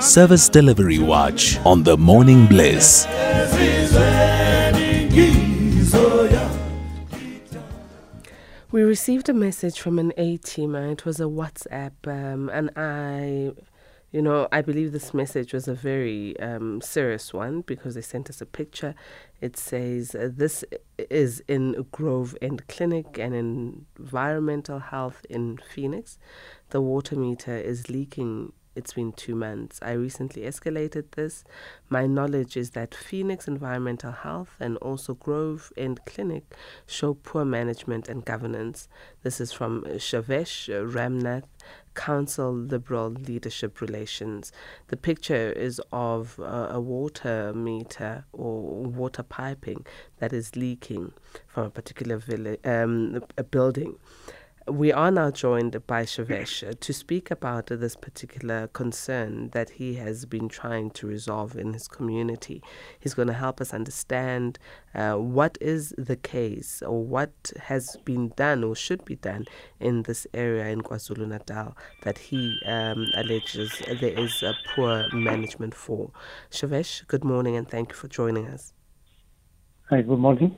Service Delivery Watch on the Morning Bliss. We received a message from an A teamer. It was a WhatsApp, um, and I, you know, I believe this message was a very um, serious one because they sent us a picture. It says uh, this is in Grove End Clinic and Environmental Health in Phoenix. The water meter is leaking. It's been two months. I recently escalated this. My knowledge is that Phoenix Environmental Health and also Grove End Clinic show poor management and governance. This is from Shavesh Ramnath, Council Liberal Leadership Relations. The picture is of uh, a water meter or water piping that is leaking from a particular village, um, a building. We are now joined by Shavesh uh, to speak about this particular concern that he has been trying to resolve in his community. He's going to help us understand uh, what is the case or what has been done or should be done in this area in KwaZulu Natal that he um, alleges there is a poor management for. Shavesh, good morning and thank you for joining us. Hi, good morning.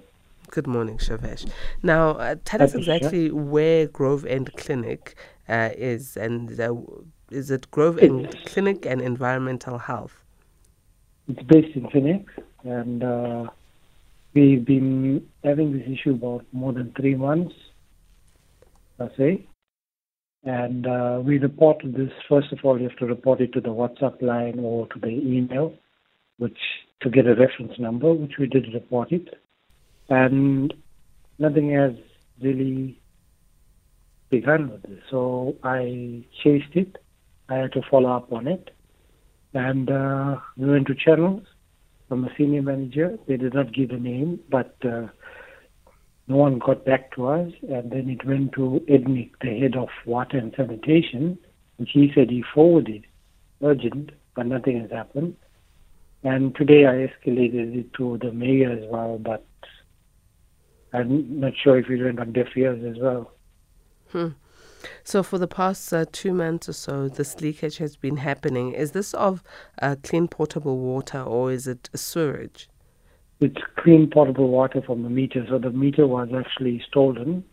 Good morning, Shavesh. Now, uh, tell us exactly where Grove End Clinic uh, is, and uh, is it Grove End Clinic and Environmental Health? It's based in Phoenix, and uh, we've been having this issue about more than three months, I say. And uh, we reported this, first of all, you have to report it to the WhatsApp line or to the email, which to get a reference number, which we did report it. And nothing has really begun with this. So I chased it. I had to follow up on it. And uh, we went to channels from a senior manager. They did not give a name, but uh, no one got back to us. And then it went to Ednick, the head of water and sanitation, which he said he forwarded urgent, but nothing has happened. And today I escalated it to the mayor as well, but I'm not sure if it went on deaf ears as well. So, for the past uh, two months or so, this leakage has been happening. Is this of uh, clean portable water or is it sewage? It's clean portable water from the meter. So the meter was actually stolen,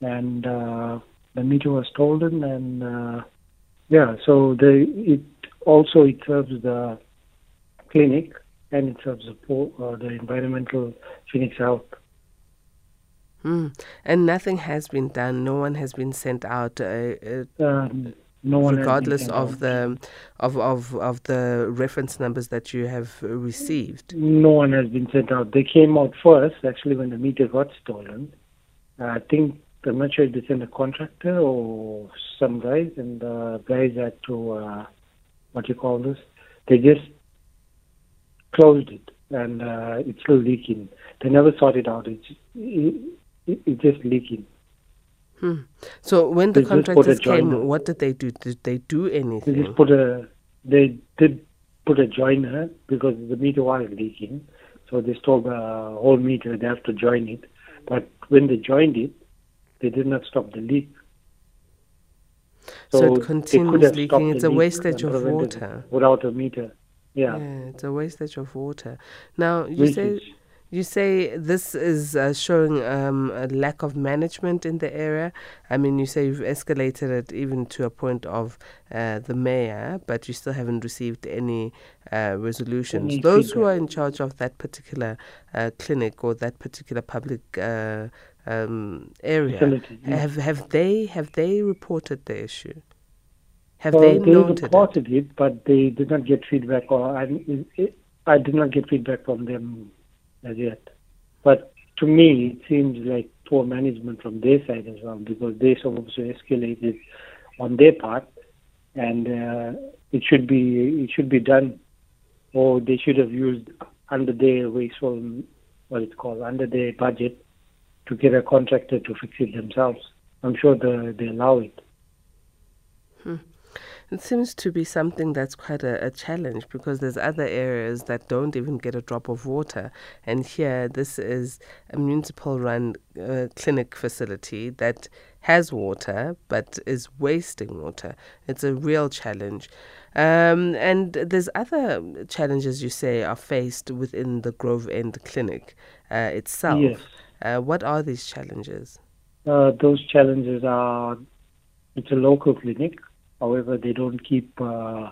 and uh, the meter was stolen, and uh, yeah. So the it also it serves the clinic and it serves the po- uh, the environmental Phoenix Health. Hmm. And nothing has been done. No one has been sent out. Uh, uh, Um, no one regardless of out. the of, of of the reference numbers that you have received. No one has been sent out. They came out first, actually, when the meter got stolen. I think, I'm not sure if they sent a contractor or some guys, and the guys had to, uh, what you call this, they just closed it, and uh, it's still leaking. They never sorted out. It's, it, it, it's just leaking. Hmm. So when the They contractors joiner. came, what did they do? Did they do They anything? just put a, they did put a joiner because the meter was leaking. So they stole the whole meter. They have to join it. But when they joined it, they did not stop the leak. So it they continues leaking. It's a wastage of water. Without a meter. Yeah. Yeah, it's a wastage of water. Now you say. You say this is uh, showing um, a lack of management in the area. I mean, you say you've escalated it even to a point of uh, the mayor, but you still haven't received any uh, resolutions. Any Those who are in charge of that particular uh, clinic or that particular public uh, um, area Facility, yeah. have have they have they reported the issue? Have Well, they they noted it? reported it, but they did not get feedback, or I, it, I did not get feedback from them as yet. But to me, it seems like poor management from their side as well, because they supposed to escalate it on their part, and uh, it should be it should be done, or they should have used under their wasteful, what it's called, under their budget, to get a contractor to fix it themselves. I'm sure the, they allow it. It seems to be something that's quite a, a, challenge because there's other areas that don't even get a drop of water. And here, this is a municipal run uh, clinic facility that has water but is wasting water. It's a real challenge. Um, and there's other challenges you say are faced within the Grove End Clinic uh, itself. Yes. Uh, what are these challenges? Uh, those challenges are it's a local clinic However, they don't keep, uh,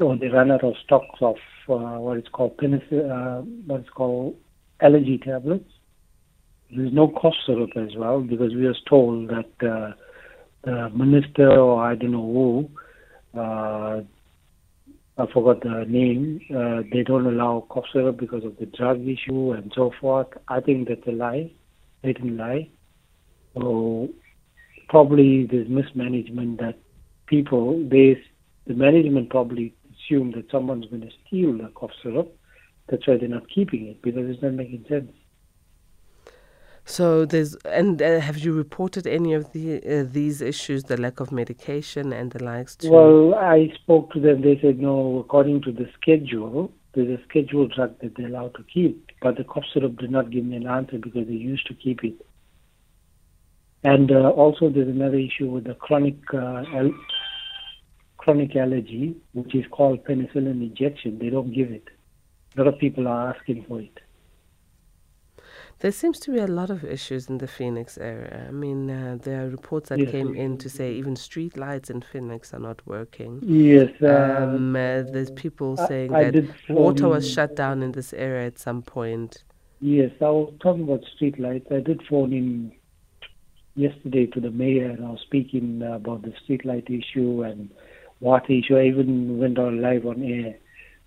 or they run out of stocks of uh, what is called penicillin, uh, what is called allergy tablets. There's no cough syrup as well because we are told that uh, the minister or I don't know who, uh, I forgot the name, uh, they don't allow cough syrup because of the drug issue and so forth. I think that's a lie, blatant lie. So probably there's mismanagement that people, they, the management probably assume that someone's going to steal the cough syrup. That's why they're not keeping it because it's not making sense. So there's and uh, have you reported any of the uh, these issues, the lack of medication and the likes? Too? Well, I spoke to them. They said no. According to the schedule, there's a scheduled drug that they're allowed to keep, but the cough syrup did not give me an answer because they used to keep it. And uh, also, there's another issue with the chronic uh, al- chronic allergy, which is called penicillin injection. They don't give it. A lot of people are asking for it. There seems to be a lot of issues in the Phoenix area. I mean, uh, there are reports that yes, came in to say even street lights in Phoenix are not working. Yes. Um, uh, there's people I, saying I that water was shut down in this area at some point. Yes, I was talking about street lights. I did phone in yesterday to the mayor and I was speaking about the streetlight issue and water issue. I even went on live on air.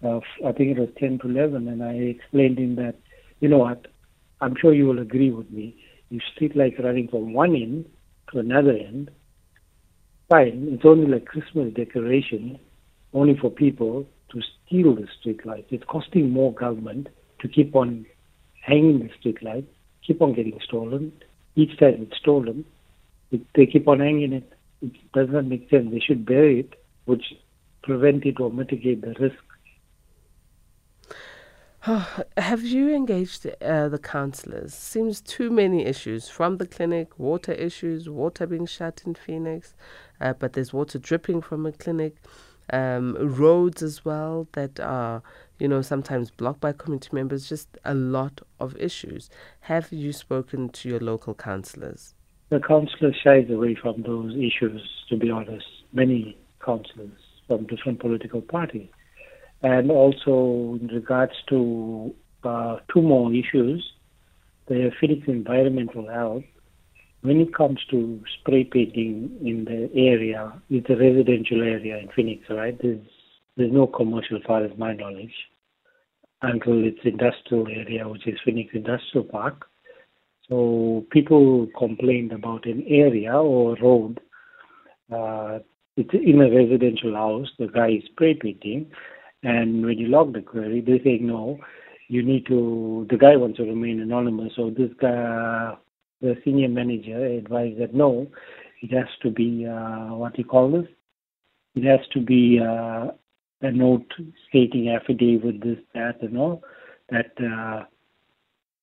Uh, I think it was 10 to 11, and I explained him that, you know what, I'm sure you will agree with me. If streetlights running from one end to another end, fine. It's only like Christmas decoration, only for people to steal the streetlights. It's costing more government to keep on hanging the streetlights, keep on getting stolen, each time it's stolen, it, they keep on hanging it. It does not make sense. They should bury it, which prevent it or mitigate the risk. have you engaged uh, the councillors? Seems too many issues from the clinic, water issues, water being shut in Phoenix, uh, but there's water dripping from a clinic, um, roads as well that are you know, sometimes blocked by community members, just a lot of issues. Have you spoken to your local councillors? The councillor shies away from those issues, to be honest. Many councillors from different political parties. And also, in regards to uh, two more issues, the Phoenix environmental health, when it comes to spray painting in the area, it's a residential area in Phoenix, right? There's there's no commercial, far as my knowledge, until it's industrial area, which is Phoenix Industrial Park. So people complained about an area or road. Uh, it's in a residential house. The guy is spray painting, and when you log the query, they say no. You need to. The guy wants to remain anonymous. So this guy, the senior manager, advised that no, it has to be uh, what do you call this? It has to be uh, a note stating affidavit, with this, that, and all, that uh,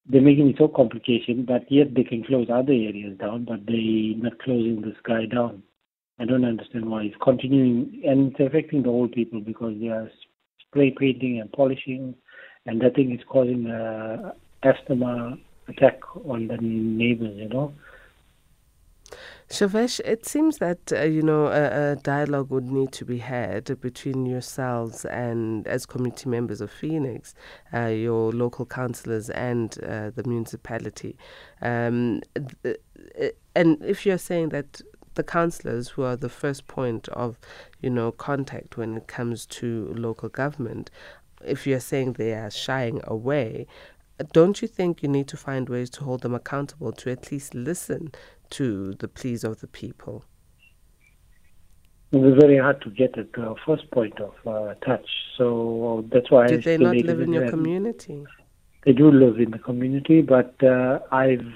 they're making it so complicated, but yet they can close other areas down, but they're not closing this guy down. I don't understand why it's continuing, and it's affecting the old people because they are spray painting and polishing, and that thing is causing uh, asthma attack on the neighbors, you know. Shavesh, it seems that uh, you know a, a, dialogue would need to be had between yourselves and, as community members of Phoenix, uh, your local councillors and uh, the municipality. Um, th- uh, and if you're saying that the councillors, who are the first point of you know contact when it comes to local government, if you're saying they are shying away, don't you think you need to find ways to hold them accountable to at least listen to the pleas of the people? It was very hard to get at the first point of uh, touch. So that's why. Did they not live in your community? They do live in the community, but uh, I've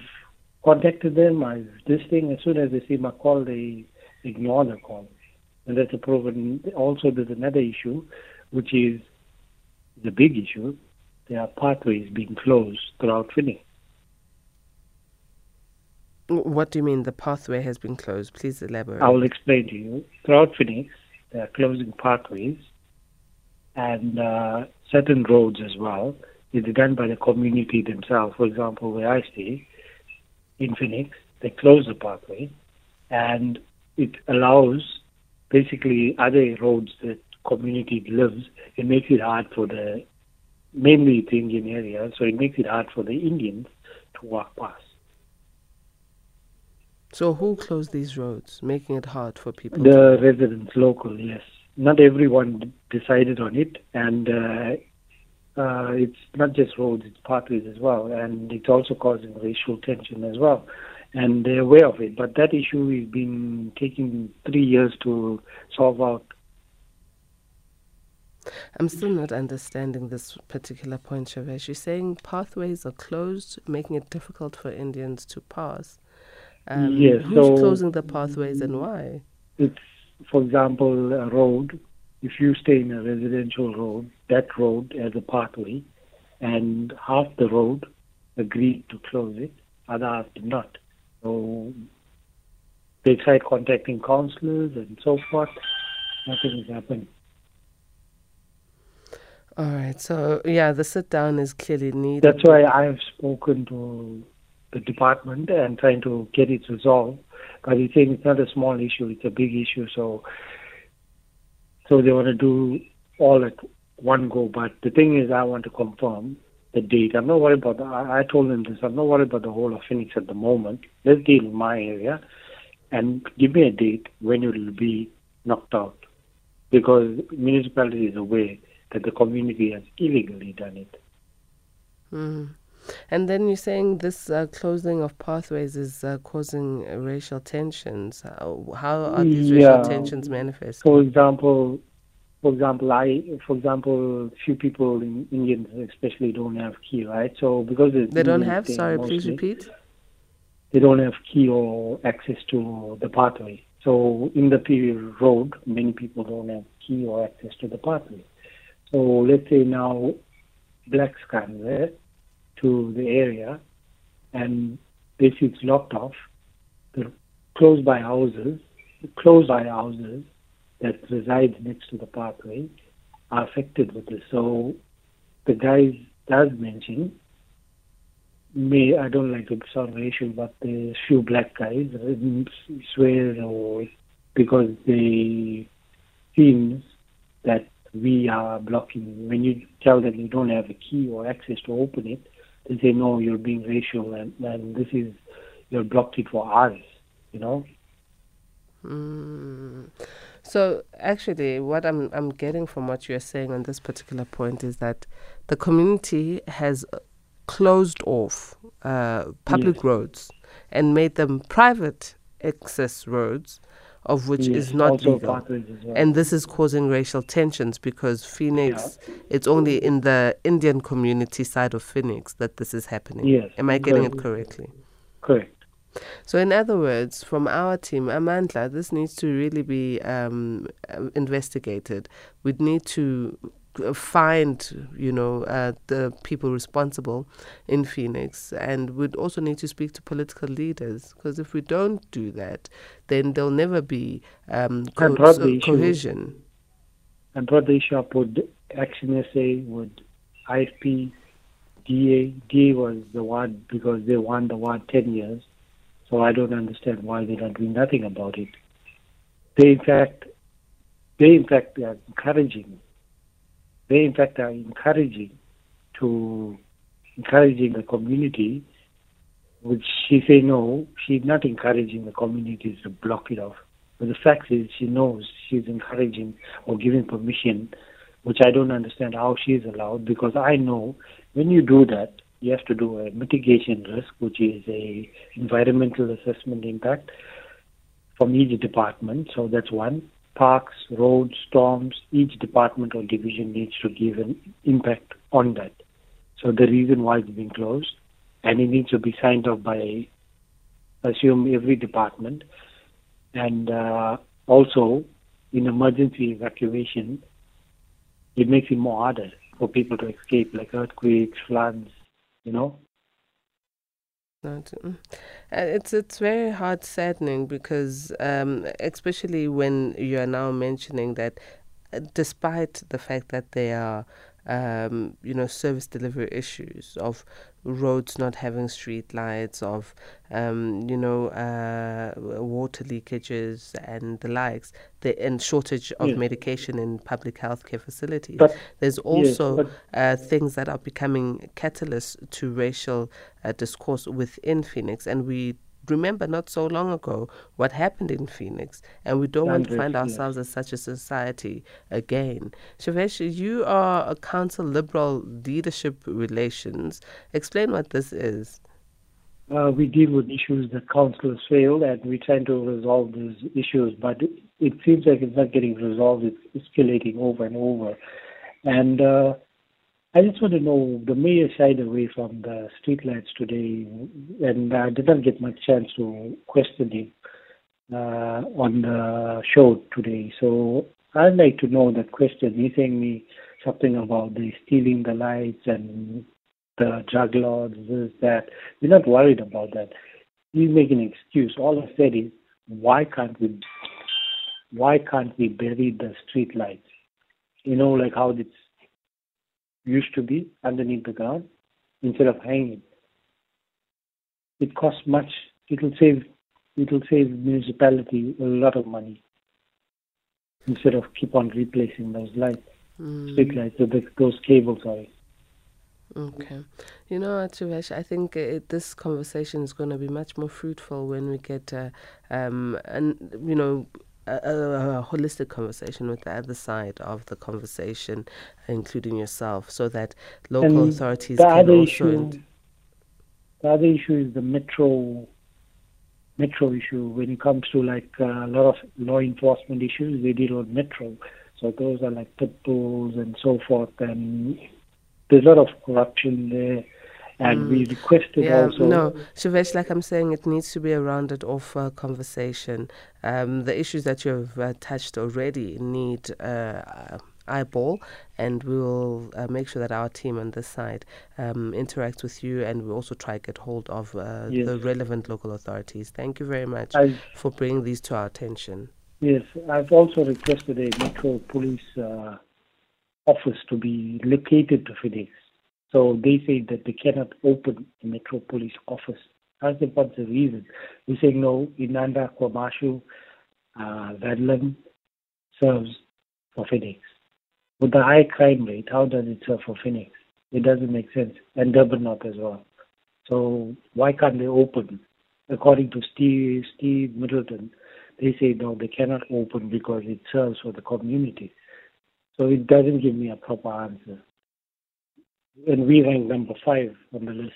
contacted them. I've this thing as soon as they see my call, they ignore the call. And that's a proven. Also, there's another issue, which is the big issue. There are pathways being closed throughout Phoenix. What do you mean the pathway has been closed? Please elaborate. I will explain to you. Throughout Phoenix, they are closing pathways and uh, certain roads as well. It's done by the community themselves. For example, where I stay in Phoenix, they close the pathway and it allows basically other roads that community lives. It makes it hard for the mainly it's Indian area, so it makes it hard for the Indians to walk past. So who closed these roads, making it hard for people? The residents, local, yes. Not everyone decided on it, and uh, uh, it's not just roads; it's pathways as well, and it's also causing racial tension as well. And they're aware of it, but that issue has been taking three years to solve out. I'm still not understanding this particular point, Shavesh. You're saying pathways are closed, making it difficult for Indians to pass. Um, Yes, Who's so- closing the pathways and why? It's, for example, a road. If you stay in a residential road, that road as a pathway, and half the road agreed to close it, other half did not. So they tried contacting councillors and so forth. Nothing has happened. All right. So yeah, the sit down is clearly needed. That's why I have spoken to the department and trying to get it resolved. But he's saying it's not a small issue; it's a big issue. So, so they want to do all at one go. But the thing is, I want to confirm the date. I'm not worried about. The, I, I told them this. I'm not worried about the whole of Phoenix at the moment. Let's deal with my area, and give me a date when it will be knocked out, because municipality is aware that the community has illegally done it. Mm. And then you're saying this uh, closing of pathways is uh, causing racial tensions. How, how are these racial tensions manifest? For example, for example, I, for example, few people in Indians especially don't have key, right? So because it's They don't have. Sorry, please repeat. They don't have key or access to the pathway. So in the period road, many people don't have key or access to the pathway. So let's say now blacks come there to the area, and this is locked off, the close by houses, close by houses that reside next to the pathway are affected with this. So the guys does mention, may I don't like to sound racial, but the few black guys swear or because they seems that we are blocking. When you tell them you don't have a key or access to open it, they say no, you're being racial and, and this is you're blocked it for us. You know. Mm. So actually, what I'm I'm getting from what you're saying on this particular point is that the community has uh, closed off uh, public Yes. roads and made them private access roads, of which Yes, is not legal. well. And this is causing racial tensions because Phoenix, it's only in the Indian community side of Phoenix that this is happening. Yes, Am I getting it correctly? Correct. So, in other words, from our team, Amandla, this needs to really be um, uh, investigated. We'd need to uh, find, you know, uh, the people responsible in Phoenix, and we'd also need to speak to political leaders because if we don't do that, then there'll never be um, co- brought so- the issue- cohesion. I brought the issue up with Action SA, with IFP, DA. DA was the one because they won the one 10 years. So I don't understand why they're not doing nothing about it. They, in fact, they in fact are encouraging. They in fact are encouraging to encouraging the community. Which she say no, she's not encouraging the communities to block it off. But the fact is, she knows she's encouraging or giving permission, which I don't understand how she is allowed because I know when you do that, you have to do a mitigation risk, which is a environmental assessment impact from each department. So that's one. Parks, roads, storms, each department or division needs to give an impact on that. So the reason why it's being closed, and it needs to be signed off by, assume every department, and uh, also in emergency evacuation, it makes it more harder for people to escape, like earthquakes, floods, you know. Mm. Uh, it's it's very heart saddening because um, especially when you are now mentioning that uh, despite the fact that there are um, you know, service delivery issues of roads not having street lights, of, um, you know, uh, water leakages and the likes, the, and shortage of yes. medication in public healthcare facilities. But, There's also yes, uh, things that are becoming catalysts to racial uh, discourse within Phoenix, and we remember not so long ago what happened in Phoenix, and we don't want to find ourselves as such a society again. Shavesh, you are a council liberal leadership relations. Explain what this is. Uh, we deal with issues that councillors failed, and we're trying to resolve these issues, but it, it seems like it's not getting resolved. It's escalating over and over. And uh, I just want to know the mayor shied away from the streetlights today, and I didn't get much chance to question him uh, on the show today. So I'd like to know that question. He's saying me something about the stealing the lights and the drug lords, this, that. We're not worried about that. He's making an excuse. All I said is, why can't we, why can't we bury the street lights? You know, like how it's used to be underneath the ground instead of hanging. It costs much. It will save it will save municipality a lot of money instead of keep on replacing those lights, mm. street lights, those cables. Sorry. Okay. You know, Shavesh, I think it, this conversation is going to be much more fruitful when we get, uh, um, and you know, a, a, holistic conversation with the other side of the conversation, including yourself, so that local and authorities can also. Issue, the other issue is the metro metro issue. When it comes to like uh, a lot of law enforcement issues, they deal with metro. So those are like pit bulls and so forth, and there's a lot of corruption there and mm. we requested yeah, also. No, Shavesh, like I'm saying, it needs to be a rounded off uh, conversation. Um, the issues that you've uh, touched already need. Uh, eyeball, and we will uh, make sure that our team on this side um, interacts with you, and we also try to get hold of uh, yes. the relevant local authorities. Thank you very much I've, for bringing these to our attention. Yes, I've also requested a Metro Police uh, office to be located to Phoenix. So they say that they cannot open a metro police office. I said, what's the reason? We say, no, Inanda, KwaMashu, uh, serves for Phoenix. With the high crime rate, how does it serve for Phoenix? It doesn't make sense. And Durban North as well. So why can't they open? According to Steve, Steve Middleton, they say no, they cannot open because it serves for the community. So it doesn't give me a proper answer and we rank number five on the list.